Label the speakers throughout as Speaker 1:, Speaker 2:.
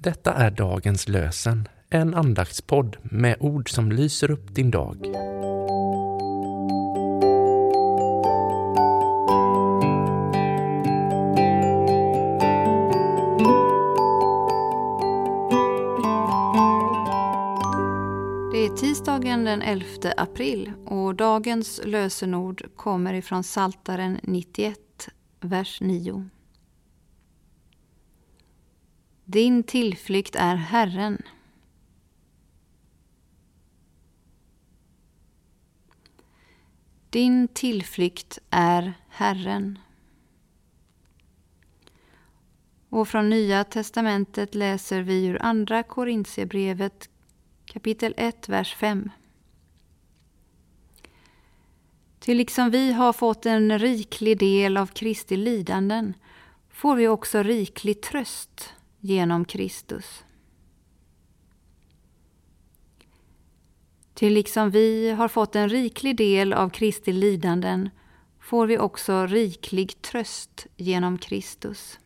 Speaker 1: Detta är dagens lösen, en andaktspodd med ord som lyser upp din dag.
Speaker 2: Det är tisdagen den 11 april och dagens lösenord kommer ifrån Saltaren 91, vers 9. Din tillflykt är Herren. Din tillflykt är Herren. Och från Nya testamentet läser vi ur Andra Korintierbrevet kapitel 1, vers 5. Till liksom vi har fått en riklig del av Kristi lidanden får vi också riklig tröst genom Kristus. Till liksom vi har fått en riklig del av Kristi lidanden får vi också riklig tröst genom Kristus.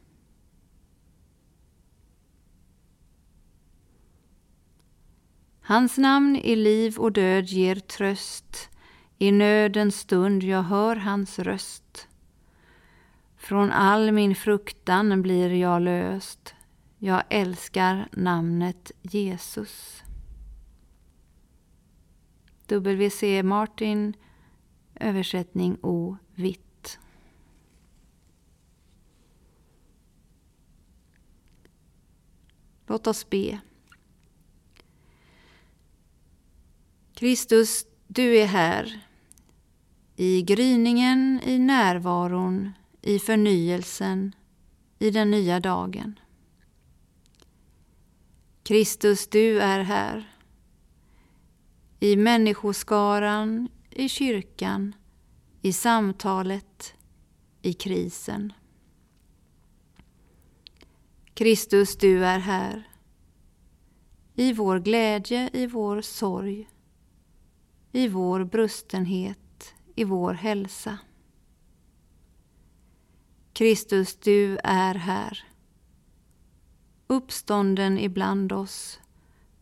Speaker 2: Hans namn i liv och död ger tröst, i nödens stund jag hör hans röst. Från all min fruktan blir jag löst, jag älskar namnet Jesus. W.C. Martin, översättning O. Vitt. Låt oss be. Kristus, du är här. I gryningen, i närvaron, i förnyelsen, i den nya dagen. Kristus, du är här. I människoskaran, i kyrkan, i samtalet, i krisen. Kristus, du är här. I vår glädje, i vår sorg, i vår brustenhet, i vår hälsa. Kristus, du är här. Uppstånden ibland oss,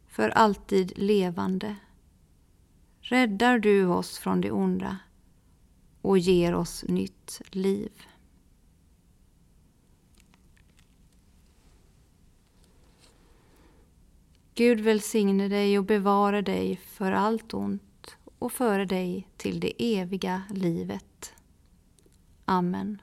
Speaker 2: för alltid levande. Räddar du oss från det onda och ger oss nytt liv. Gud välsigne dig och bevara dig för allt ont och före dig till det eviga livet. Amen.